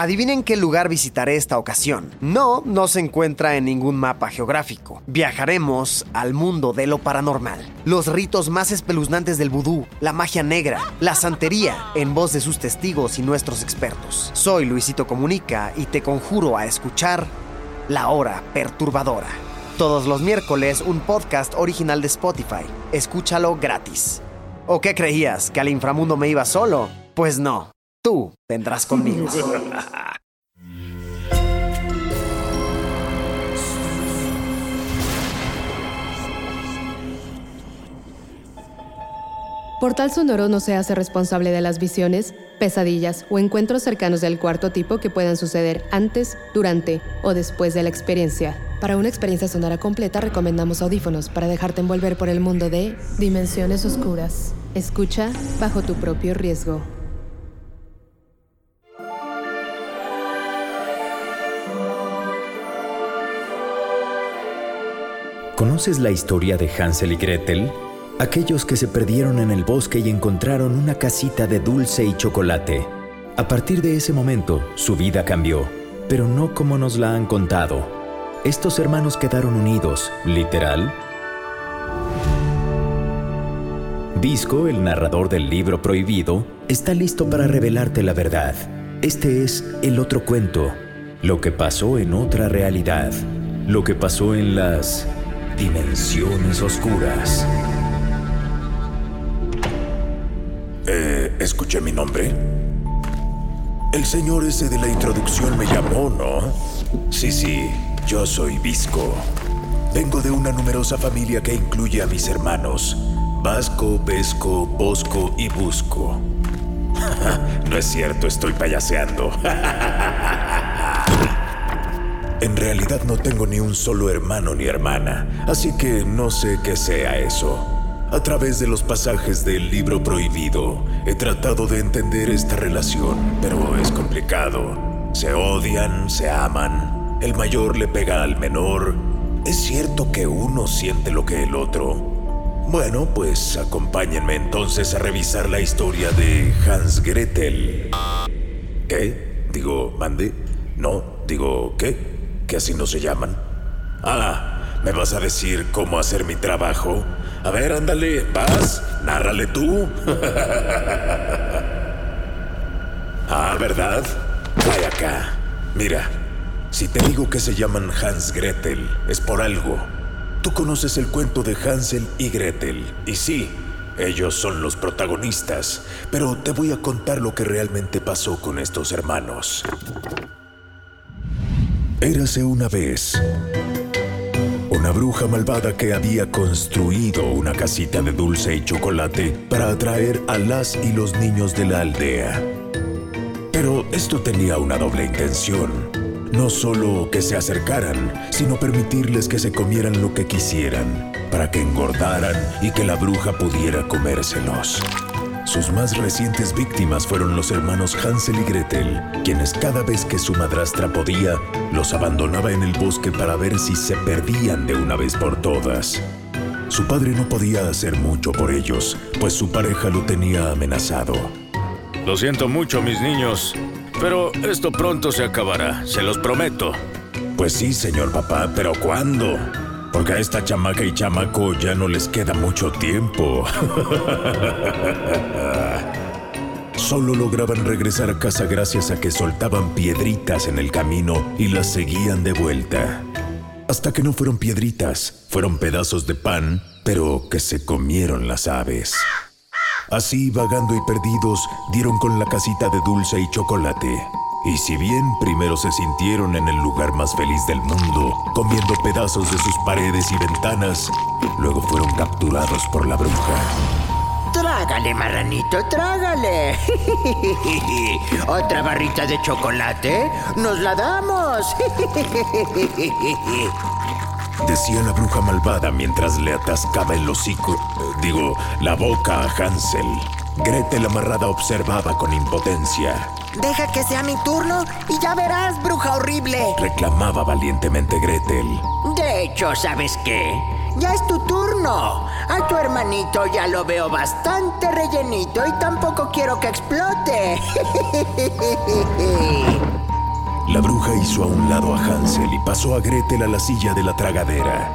Adivinen qué lugar visitaré esta ocasión. No, no se encuentra en ningún mapa geográfico. Viajaremos al mundo de lo paranormal. Los ritos más espeluznantes del vudú, la magia negra, la santería, en voz de sus testigos y nuestros expertos. Soy Luisito Comunica y te conjuro a escuchar La Hora Perturbadora. Todos los miércoles un podcast original de Spotify. Escúchalo gratis. ¿O qué creías? ¿Que al inframundo me iba solo? Pues no. Tú vendrás conmigo. Portal Sonoro no se hace responsable de las visiones, pesadillas o encuentros cercanos del cuarto tipo que puedan suceder antes, durante o después de la experiencia. Para una experiencia sonora completa recomendamos audífonos para dejarte envolver por el mundo de dimensiones oscuras. Escucha bajo tu propio riesgo. ¿Conoces la historia de Hansel y Gretel? Aquellos que se perdieron en el bosque y encontraron una casita de dulce y chocolate. A partir de ese momento, su vida cambió, pero no como nos la han contado. Estos hermanos quedaron unidos, literal. Visco, el narrador del libro prohibido, está listo para revelarte la verdad. Este es el otro cuento, lo que pasó en otra realidad, lo que pasó en las Dimensiones Oscuras. Eh, ¿escuché mi nombre? El señor ese de la introducción me llamó, ¿no? Sí, sí, yo soy Visco. Vengo de una numerosa familia que incluye a mis hermanos. Vasco, Vesco, Bosco y Busco. no es cierto, estoy payaseando. En realidad no tengo ni un solo hermano ni hermana, así que no sé qué sea eso. A través de los pasajes del libro prohibido, he tratado de entender esta relación, pero es complicado. Se odian, se aman, el mayor le pega al menor. ¿Es cierto que uno siente lo que el otro? Bueno, pues acompáñenme entonces a revisar la historia de Hans Gretel. ¿Qué? Digo, mande. No, digo, ¿qué? Que así no se llaman. Ah, ¿me vas a decir cómo hacer mi trabajo? A ver, ándale, vas, nárrale tú. ah, ¿verdad? Vaya acá. Mira, si te digo que se llaman Hans Gretel, es por algo. Tú conoces el cuento de Hansel y Gretel, y sí, ellos son los protagonistas, pero te voy a contar lo que realmente pasó con estos hermanos. Érase una vez una bruja malvada que había construido una casita de dulce y chocolate para atraer a las y los niños de la aldea. Pero esto tenía una doble intención. No solo que se acercaran, sino permitirles que se comieran lo que quisieran, para que engordaran y que la bruja pudiera comérselos. Sus más recientes víctimas fueron los hermanos Hansel y Gretel, quienes cada vez que su madrastra podía, los abandonaba en el bosque para ver si se perdían de una vez por todas. Su padre no podía hacer mucho por ellos, pues su pareja lo tenía amenazado. Lo siento mucho, mis niños, pero esto pronto se acabará, se los prometo. Pues sí, señor papá, pero ¿cuándo? Porque a esta chamaca y chamaco ya no les queda mucho tiempo. Solo lograban regresar a casa gracias a que soltaban piedritas en el camino y las seguían de vuelta. Hasta que no fueron piedritas, fueron pedazos de pan, pero que se comieron las aves. Así, vagando y perdidos, dieron con la casita de dulce y chocolate. Y si bien primero se sintieron en el lugar más feliz del mundo, comiendo pedazos de sus paredes y ventanas, luego fueron capturados por la bruja. Trágale, marranito, trágale. ¿Otra barrita de chocolate? ¡Nos la damos! Decía la bruja malvada mientras le atascaba el hocico, eh, digo, la boca a Hansel. Gretel amarrada observaba con impotencia. Deja que sea mi turno y ya verás, bruja horrible. Reclamaba valientemente Gretel. De hecho, ¿sabes qué? Ya es tu turno. A tu hermanito ya lo veo bastante rellenito y tampoco quiero que explote. hizo a un lado a Hansel y pasó a Gretel a la silla de la tragadera.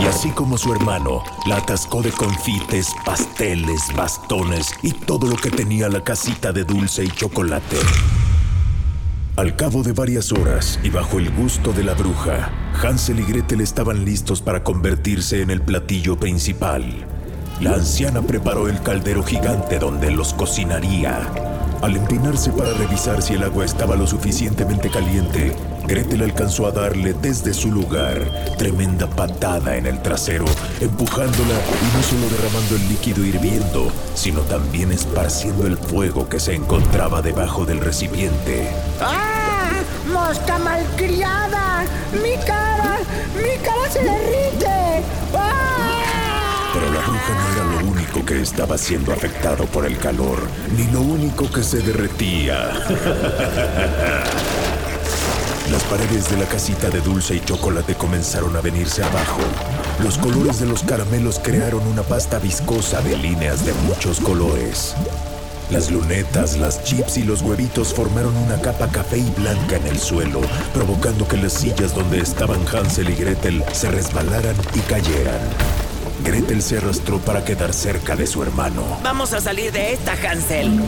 Y así como su hermano, la atascó de confites, pasteles, bastones y todo lo que tenía la casita de dulce y chocolate. Al cabo de varias horas y bajo el gusto de la bruja, Hansel y Gretel estaban listos para convertirse en el platillo principal. La anciana preparó el caldero gigante donde los cocinaría. Al empinarse para revisar si el agua estaba lo suficientemente caliente, Gretel alcanzó a darle desde su lugar tremenda patada en el trasero, empujándola y no solo derramando el líquido hirviendo, sino también esparciendo el fuego que se encontraba debajo del recipiente. ¡Ah! ¡Mosca malcriada! ¡Mi cara! ¡Mi cara se derrite! ¡Ah! Pero la bruja no era lo único que estaba siendo afectado por el calor, ni lo único que se derretía. Las paredes de la casita de dulce y chocolate comenzaron a venirse abajo. Los colores de los caramelos crearon una pasta viscosa de líneas de muchos colores. Las lunetas, las chips y los huevitos formaron una capa café y blanca en el suelo, provocando que las sillas donde estaban Hansel y Gretel se resbalaran y cayeran. Gretel se arrastró para quedar cerca de su hermano. Vamos a salir de esta, Hansel.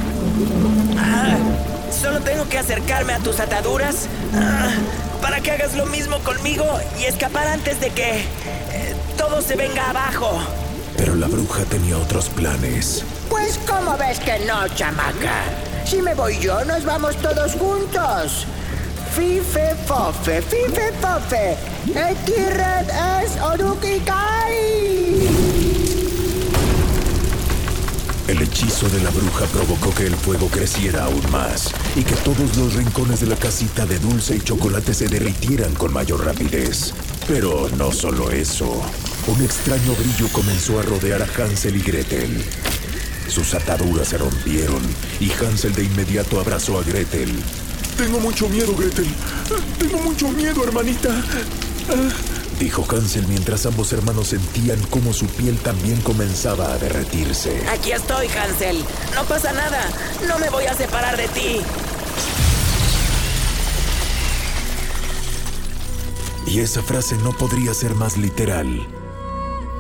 Ah, solo tengo que acercarme a tus ataduras ah, para que hagas lo mismo conmigo y escapar antes de que eh, todo se venga abajo. Pero la bruja tenía otros planes. Pues, ¿cómo ves que no, chamaca? Si me voy yo, nos vamos todos juntos. Fife fofe, fife fofe. Ekiret es orukikai. El hechizo de la bruja provocó que el fuego creciera aún más y que todos los rincones de la casita de dulce y chocolate se derritieran con mayor rapidez. Pero no solo eso. Un extraño brillo comenzó a rodear a Hansel y Gretel. Sus ataduras se rompieron y Hansel de inmediato abrazó a Gretel. Tengo mucho miedo, Gretel. Tengo mucho miedo, hermanita. Dijo Hansel mientras ambos hermanos sentían cómo su piel también comenzaba a derretirse. Aquí estoy, Hansel. No pasa nada. No me voy a separar de ti. Y esa frase no podría ser más literal.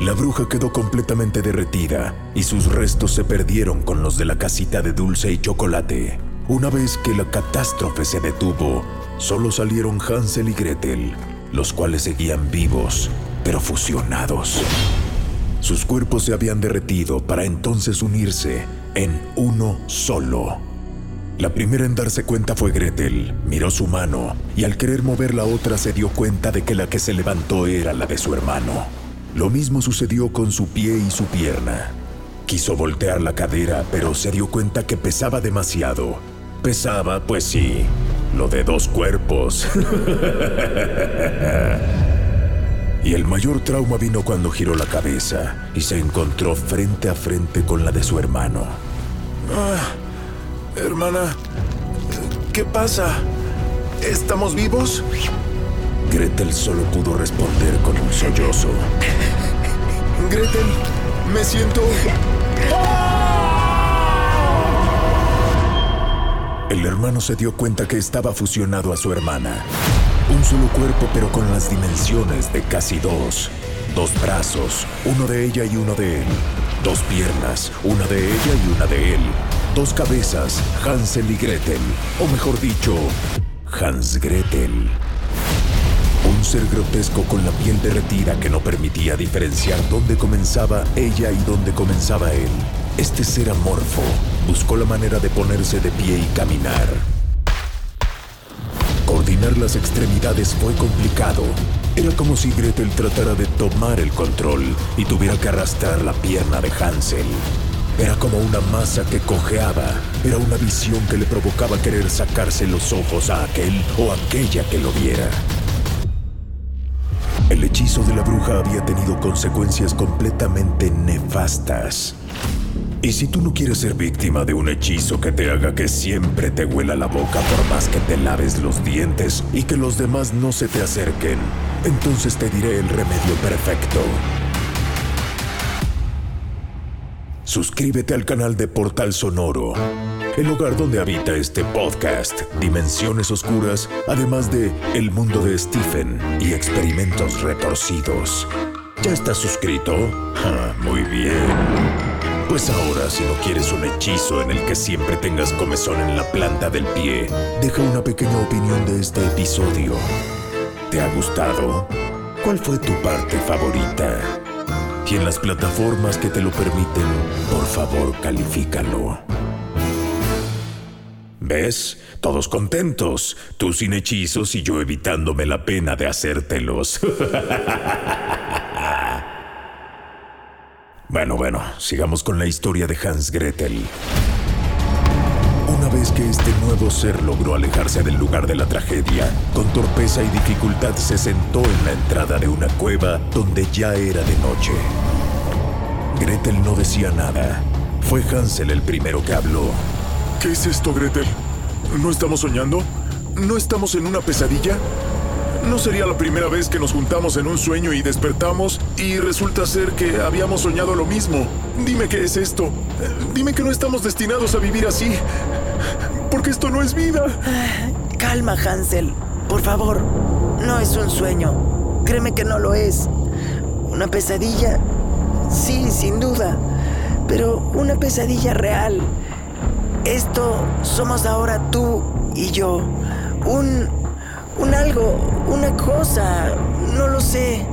La bruja quedó completamente derretida y sus restos se perdieron con los de la casita de dulce y chocolate. Una vez que la catástrofe se detuvo, solo salieron Hansel y Gretel, los cuales seguían vivos, pero fusionados. Sus cuerpos se habían derretido para entonces unirse en uno solo. La primera en darse cuenta fue Gretel. Miró su mano y al querer mover la otra se dio cuenta de que la que se levantó era la de su hermano. Lo mismo sucedió con su pie y su pierna. Quiso voltear la cadera, pero se dio cuenta que pesaba demasiado. Pesaba, pues sí, lo de dos cuerpos. y el mayor trauma vino cuando giró la cabeza y se encontró frente a frente con la de su hermano. Ah, hermana, ¿qué pasa? ¿Estamos vivos? Gretel solo pudo responder con un sollozo. Gretel, me siento... El hermano se dio cuenta que estaba fusionado a su hermana. Un solo cuerpo pero con las dimensiones de casi dos. Dos brazos, uno de ella y uno de él. Dos piernas, una de ella y una de él. Dos cabezas, Hansel y Gretel. O mejor dicho, Hans Gretel. Un ser grotesco con la piel derretida que no permitía diferenciar dónde comenzaba ella y dónde comenzaba él. Este ser amorfo buscó la manera de ponerse de pie y caminar. Coordinar las extremidades fue complicado. Era como si Gretel tratara de tomar el control y tuviera que arrastrar la pierna de Hansel. Era como una masa que cojeaba. Era una visión que le provocaba querer sacarse los ojos a aquel o aquella que lo viera. El hechizo de la bruja había tenido consecuencias completamente nefastas. Y si tú no quieres ser víctima de un hechizo que te haga que siempre te huela la boca por más que te laves los dientes y que los demás no se te acerquen, entonces te diré el remedio perfecto. Suscríbete al canal de Portal Sonoro el lugar donde habita este podcast, Dimensiones Oscuras, además de El Mundo de Stephen y Experimentos Retorcidos. ¿Ya estás suscrito? Ah, muy bien. Pues ahora, si no quieres un hechizo en el que siempre tengas comezón en la planta del pie, deja una pequeña opinión de este episodio. ¿Te ha gustado? ¿Cuál fue tu parte favorita? Y en las plataformas que te lo permiten, por favor, califícalo. ¿Ves? Todos contentos. Tú sin hechizos y yo evitándome la pena de hacértelos. bueno, bueno, sigamos con la historia de Hans Gretel. Una vez que este nuevo ser logró alejarse del lugar de la tragedia, con torpeza y dificultad se sentó en la entrada de una cueva donde ya era de noche. Gretel no decía nada. Fue Hansel el primero que habló. ¿Qué es esto, Gretel? ¿No estamos soñando? ¿No estamos en una pesadilla? ¿No sería la primera vez que nos juntamos en un sueño y despertamos y resulta ser que habíamos soñado lo mismo? Dime qué es esto. Dime que no estamos destinados a vivir así. Porque esto no es vida. Calma, Hansel. Por favor, no es un sueño. Créeme que no lo es. Una pesadilla. Sí, sin duda. Pero una pesadilla real. Esto somos ahora tú y yo. Un... un algo, una cosa, no lo sé.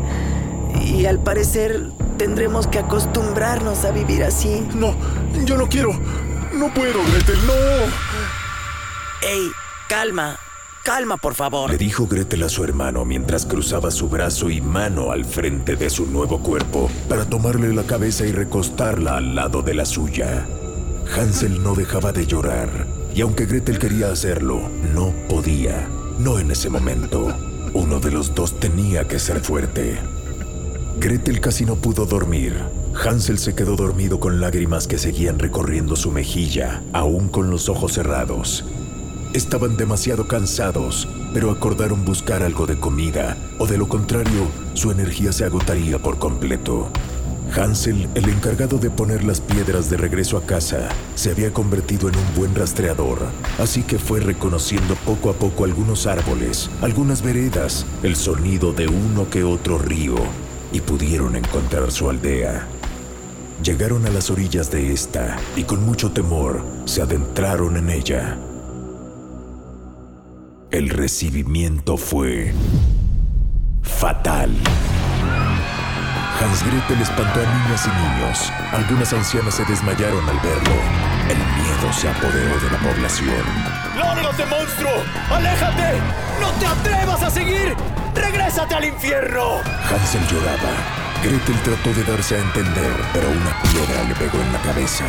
Y al parecer tendremos que acostumbrarnos a vivir así. No, yo no quiero. No puedo, Gretel, no. Ey, calma, calma, por favor. Le dijo Gretel a su hermano mientras cruzaba su brazo y mano al frente de su nuevo cuerpo para tomarle la cabeza y recostarla al lado de la suya. Hansel no dejaba de llorar, y aunque Gretel quería hacerlo, no podía. No en ese momento. Uno de los dos tenía que ser fuerte. Gretel casi no pudo dormir. Hansel se quedó dormido con lágrimas que seguían recorriendo su mejilla, aún con los ojos cerrados. Estaban demasiado cansados, pero acordaron buscar algo de comida, o de lo contrario, su energía se agotaría por completo. Hansel, el encargado de poner las piedras de regreso a casa, se había convertido en un buen rastreador, así que fue reconociendo poco a poco algunos árboles, algunas veredas, el sonido de uno que otro río, y pudieron encontrar su aldea. Llegaron a las orillas de esta y con mucho temor se adentraron en ella. El recibimiento fue fatal. Hans Gretel espantó a niñas y niños. Algunas ancianas se desmayaron al verlo. El miedo se apoderó de la población. ¡Lárgate, monstruo! ¡Aléjate! ¡No te atrevas a seguir! ¡Regrésate al infierno! Hansel lloraba. Gretel trató de darse a entender, pero una piedra le pegó en la cabeza.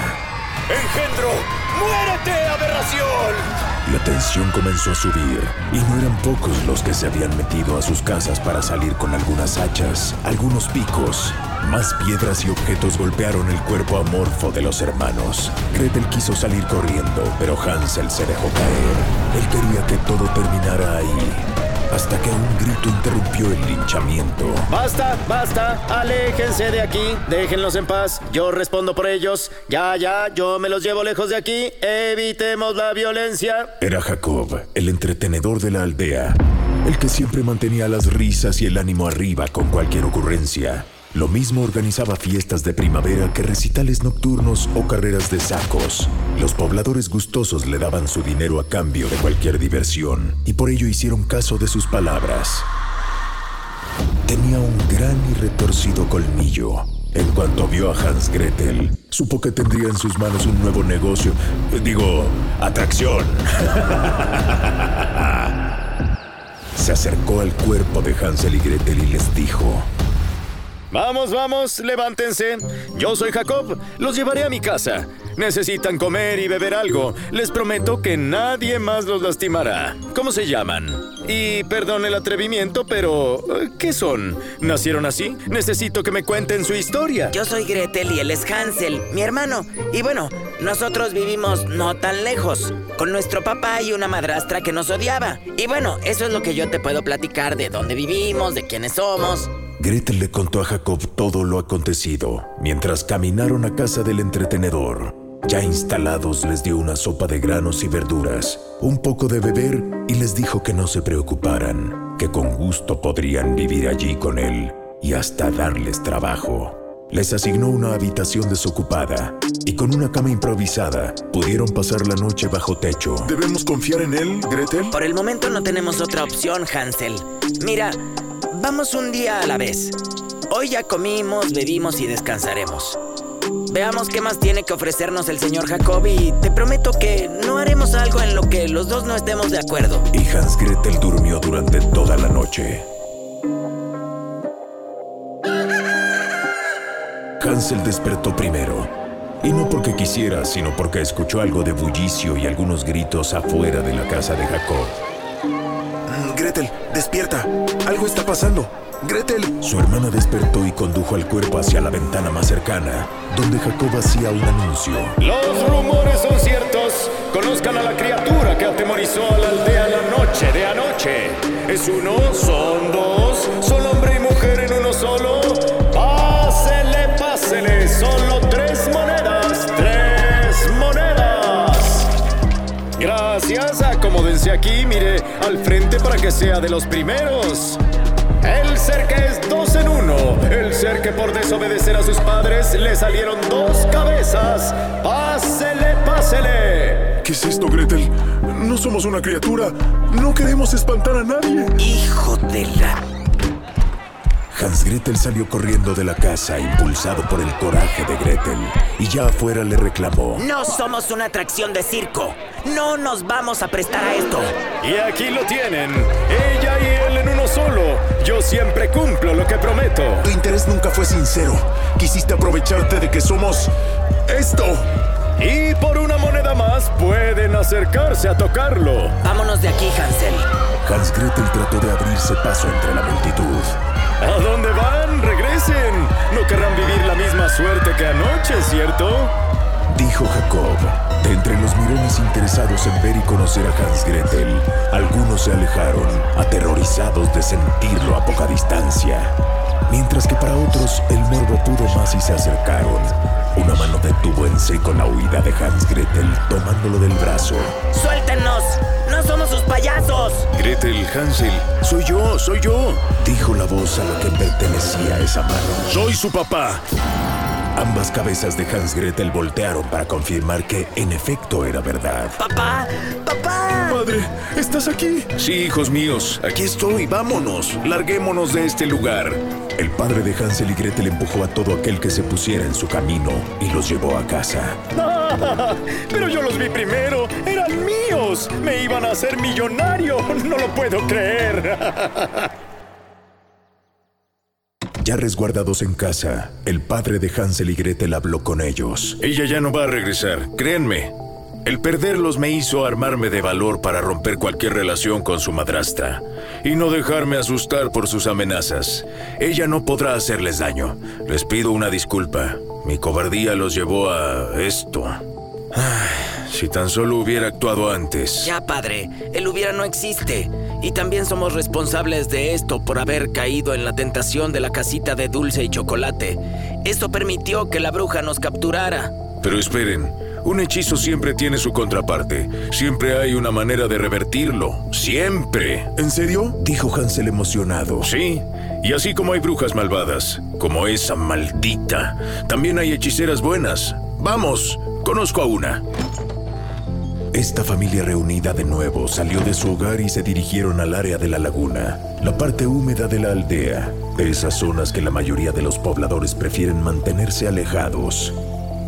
¡Engendro! ¡Muérete, aberración! La tensión comenzó a subir y no eran pocos los que se habían metido a sus casas para salir con algunas hachas, algunos picos. Más piedras y objetos golpearon el cuerpo amorfo de los hermanos. Gretel quiso salir corriendo, pero Hansel se dejó caer. Él quería que todo terminara ahí, hasta que un grito interrumpió el linchamiento. Basta, basta, aléjense de aquí, déjenlos en paz, yo respondo por ellos. Ya, ya, yo me los llevo lejos de aquí, evitemos la violencia. Era Jacob, el entretenedor de la aldea, el que siempre mantenía las risas y el ánimo arriba con cualquier ocurrencia. Lo mismo organizaba fiestas de primavera que recitales nocturnos o carreras de sacos. Los pobladores gustosos le daban su dinero a cambio de cualquier diversión y por ello hicieron caso de sus palabras. Tenía un gran y retorcido colmillo. En cuanto vio a Hans Gretel, supo que tendría en sus manos un nuevo negocio. Digo, atracción. Se acercó al cuerpo de Hansel y Gretel y les dijo, Vamos, vamos, levántense. Yo soy Jacob, los llevaré a mi casa. Necesitan comer y beber algo. Les prometo que nadie más los lastimará. ¿Cómo se llaman? Y perdón el atrevimiento, pero ¿qué son? ¿Nacieron así? Necesito que me cuenten su historia. Yo soy Gretel y él es Hansel, mi hermano. Y bueno, nosotros vivimos no tan lejos, con nuestro papá y una madrastra que nos odiaba. Y bueno, eso es lo que yo te puedo platicar de dónde vivimos, de quiénes somos. Gretel le contó a Jacob todo lo acontecido mientras caminaron a casa del entretenedor. Ya instalados les dio una sopa de granos y verduras, un poco de beber y les dijo que no se preocuparan, que con gusto podrían vivir allí con él y hasta darles trabajo. Les asignó una habitación desocupada y con una cama improvisada pudieron pasar la noche bajo techo. ¿Debemos confiar en él, Gretel? Por el momento no tenemos otra opción, Hansel. Mira, vamos un día a la vez. Hoy ya comimos, bebimos y descansaremos. Veamos qué más tiene que ofrecernos el señor Jacob y te prometo que no haremos algo en lo que los dos no estemos de acuerdo. Y Hans Gretel durmió durante toda la noche. Hansel despertó primero. Y no porque quisiera, sino porque escuchó algo de bullicio y algunos gritos afuera de la casa de Jacob. Gretel, despierta. Algo está pasando. Gretel. Su hermana despertó y condujo al cuerpo hacia la ventana más cercana, donde Jacob hacía un anuncio. Los rumores son ciertos. Conozcan a la criatura que atemorizó a la aldea la noche de anoche. Es uno, son dos, son acomódense aquí, mire, al frente para que sea de los primeros. El ser que es dos en uno. El ser que por desobedecer a sus padres le salieron dos cabezas. Pásele, pásele. ¿Qué es esto, Gretel? No somos una criatura. No queremos espantar a nadie. Hijo de la... Hans Gretel salió corriendo de la casa, impulsado por el coraje de Gretel, y ya afuera le reclamó. No somos una atracción de circo. No nos vamos a prestar a esto. Y aquí lo tienen. Ella y él en uno solo. Yo siempre cumplo lo que prometo. Tu interés nunca fue sincero. Quisiste aprovecharte de que somos... esto. Y por una moneda más pueden acercarse a tocarlo. Vámonos de aquí, Hansel. Hans Gretel trató de abrirse paso entre la multitud. ¿A dónde van? Regresen. No querrán vivir la misma suerte que anoche, ¿cierto? Dijo Jacob. De entre los mirones interesados en ver y conocer a Hans Gretel, algunos se alejaron, aterrorizados de sentirlo a poca distancia. Mientras que para otros el morbo pudo más y se acercaron. Una mano detuvo en seco la huida de Hans Gretel, tomándolo del brazo. ¡Suéltenos! ¡No somos sus payasos! Gretel, Hansel, soy yo, soy yo. Dijo la voz a la que pertenecía esa mano. Soy su papá. Ambas cabezas de Hans Gretel voltearon para confirmar que en efecto era verdad. ¡Papá! ¡Papá! Padre, ¿estás aquí? Sí, hijos míos, aquí estoy, vámonos. Larguémonos de este lugar. El padre de Hansel y Gretel empujó a todo aquel que se pusiera en su camino y los llevó a casa. Pero yo los vi primero. Eran míos. Me iban a hacer millonario. No lo puedo creer. Ya resguardados en casa, el padre de Hansel y Gretel habló con ellos. Ella ya no va a regresar, créanme. El perderlos me hizo armarme de valor para romper cualquier relación con su madrastra y no dejarme asustar por sus amenazas. Ella no podrá hacerles daño. Les pido una disculpa. Mi cobardía los llevó a esto. Ay, si tan solo hubiera actuado antes. Ya, padre, el hubiera no existe. Y también somos responsables de esto por haber caído en la tentación de la casita de dulce y chocolate. Esto permitió que la bruja nos capturara. Pero esperen, un hechizo siempre tiene su contraparte. Siempre hay una manera de revertirlo. Siempre. ¿En serio? Dijo Hansel emocionado. Sí, y así como hay brujas malvadas, como esa maldita, también hay hechiceras buenas. Vamos, conozco a una. Esta familia reunida de nuevo salió de su hogar y se dirigieron al área de la laguna, la parte húmeda de la aldea, de esas zonas que la mayoría de los pobladores prefieren mantenerse alejados.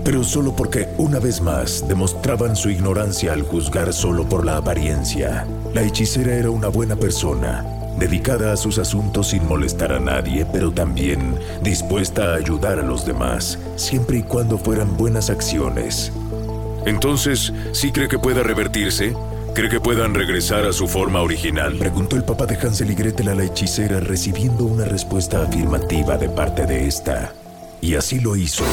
Pero solo porque una vez más demostraban su ignorancia al juzgar solo por la apariencia. La hechicera era una buena persona, dedicada a sus asuntos sin molestar a nadie, pero también dispuesta a ayudar a los demás, siempre y cuando fueran buenas acciones. Entonces, ¿sí cree que pueda revertirse? ¿Cree que puedan regresar a su forma original? Preguntó el papá de Hansel y Gretel a la hechicera recibiendo una respuesta afirmativa de parte de esta. Y así lo hizo.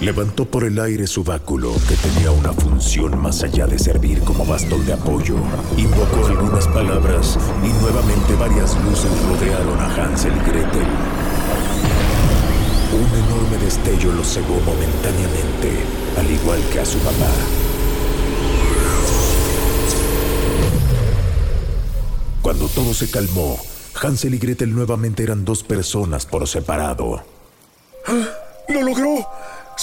Levantó por el aire su báculo, que tenía una función más allá de servir como bastón de apoyo. Invocó algunas palabras y nuevamente varias luces rodearon a Hansel y Gretel. Un enorme destello lo cegó momentáneamente, al igual que a su papá. Cuando todo se calmó, Hansel y Gretel nuevamente eran dos personas por separado.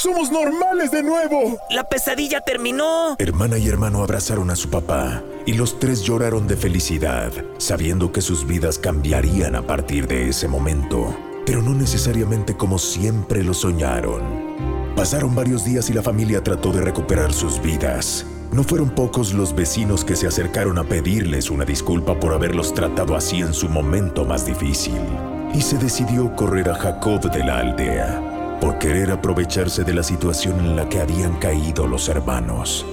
¡Somos normales de nuevo! La pesadilla terminó. Hermana y hermano abrazaron a su papá y los tres lloraron de felicidad, sabiendo que sus vidas cambiarían a partir de ese momento, pero no necesariamente como siempre lo soñaron. Pasaron varios días y la familia trató de recuperar sus vidas. No fueron pocos los vecinos que se acercaron a pedirles una disculpa por haberlos tratado así en su momento más difícil. Y se decidió correr a Jacob de la aldea por querer aprovecharse de la situación en la que habían caído los hermanos.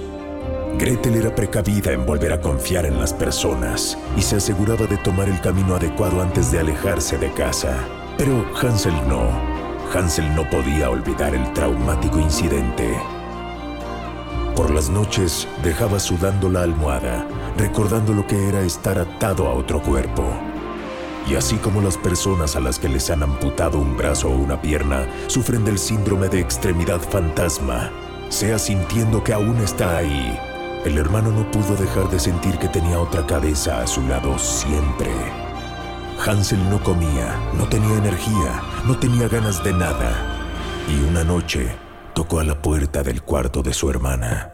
Gretel era precavida en volver a confiar en las personas y se aseguraba de tomar el camino adecuado antes de alejarse de casa. Pero Hansel no. Hansel no podía olvidar el traumático incidente. Por las noches dejaba sudando la almohada, recordando lo que era estar atado a otro cuerpo. Y así como las personas a las que les han amputado un brazo o una pierna sufren del síndrome de extremidad fantasma, sea sintiendo que aún está ahí, el hermano no pudo dejar de sentir que tenía otra cabeza a su lado siempre. Hansel no comía, no tenía energía, no tenía ganas de nada. Y una noche tocó a la puerta del cuarto de su hermana.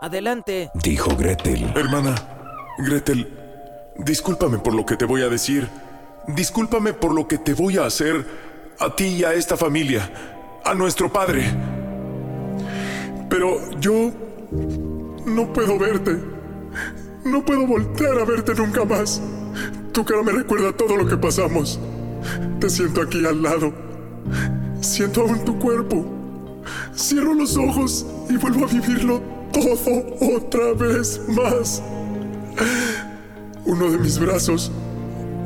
Adelante. Dijo Gretel. Hermana, Gretel, discúlpame por lo que te voy a decir. Discúlpame por lo que te voy a hacer a ti y a esta familia, a nuestro padre. Pero yo no puedo verte. No puedo voltear a verte nunca más. Tu cara me recuerda todo lo que pasamos. Te siento aquí al lado. Siento aún tu cuerpo. Cierro los ojos y vuelvo a vivirlo todo otra vez más. Uno de mis brazos,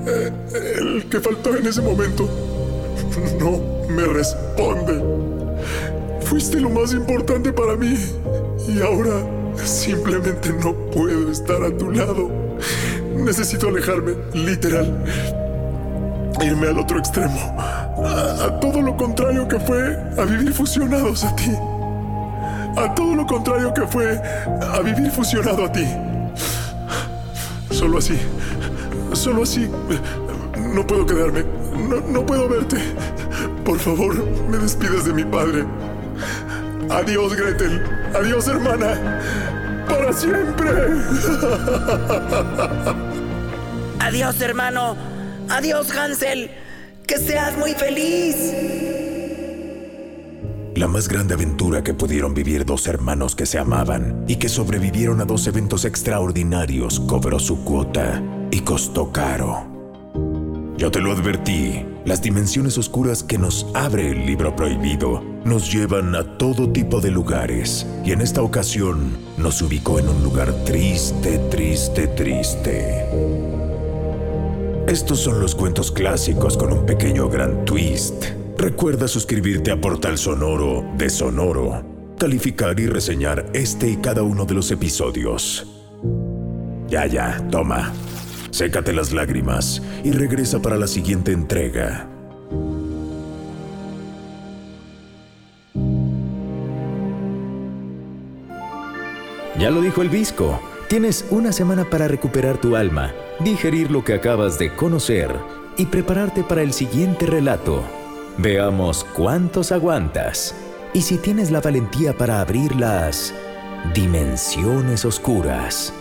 eh, el que faltó en ese momento, no me responde. Fuiste lo más importante para mí y ahora simplemente no puedo estar a tu lado. Necesito alejarme, literal. Irme al otro extremo. A, a todo lo contrario que fue a vivir fusionados a ti. A todo lo contrario que fue a vivir fusionado a ti. Solo así. Solo así. No puedo quedarme. No, no puedo verte. Por favor, me despides de mi padre. Adiós, Gretel. Adiós, hermana. Para siempre. Adiós, hermano. Adiós, Hansel. Que seas muy feliz. La más grande aventura que pudieron vivir dos hermanos que se amaban y que sobrevivieron a dos eventos extraordinarios cobró su cuota y costó caro. Yo te lo advertí, las dimensiones oscuras que nos abre el libro prohibido nos llevan a todo tipo de lugares y en esta ocasión nos ubicó en un lugar triste, triste, triste. Estos son los cuentos clásicos con un pequeño gran twist. Recuerda suscribirte a Portal Sonoro de Sonoro, calificar y reseñar este y cada uno de los episodios. Ya, ya, toma. Sécate las lágrimas y regresa para la siguiente entrega. Ya lo dijo el Visco. Tienes una semana para recuperar tu alma, digerir lo que acabas de conocer y prepararte para el siguiente relato. Veamos cuántos aguantas y si tienes la valentía para abrir las dimensiones oscuras.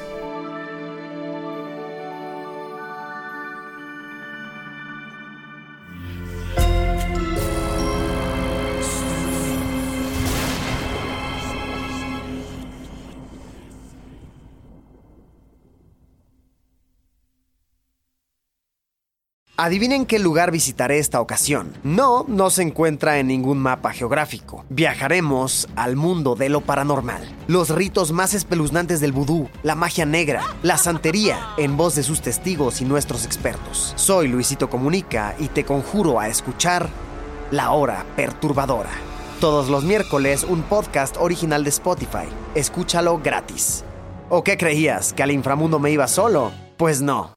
Adivinen qué lugar visitaré esta ocasión. No, no se encuentra en ningún mapa geográfico. Viajaremos al mundo de lo paranormal. Los ritos más espeluznantes del vudú, la magia negra, la santería, en voz de sus testigos y nuestros expertos. Soy Luisito Comunica y te conjuro a escuchar La Hora Perturbadora. Todos los miércoles un podcast original de Spotify. Escúchalo gratis. ¿O qué creías? ¿Que al inframundo me iba solo? Pues no.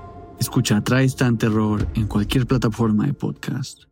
Escucha Traes Tan Terror en cualquier plataforma de podcast.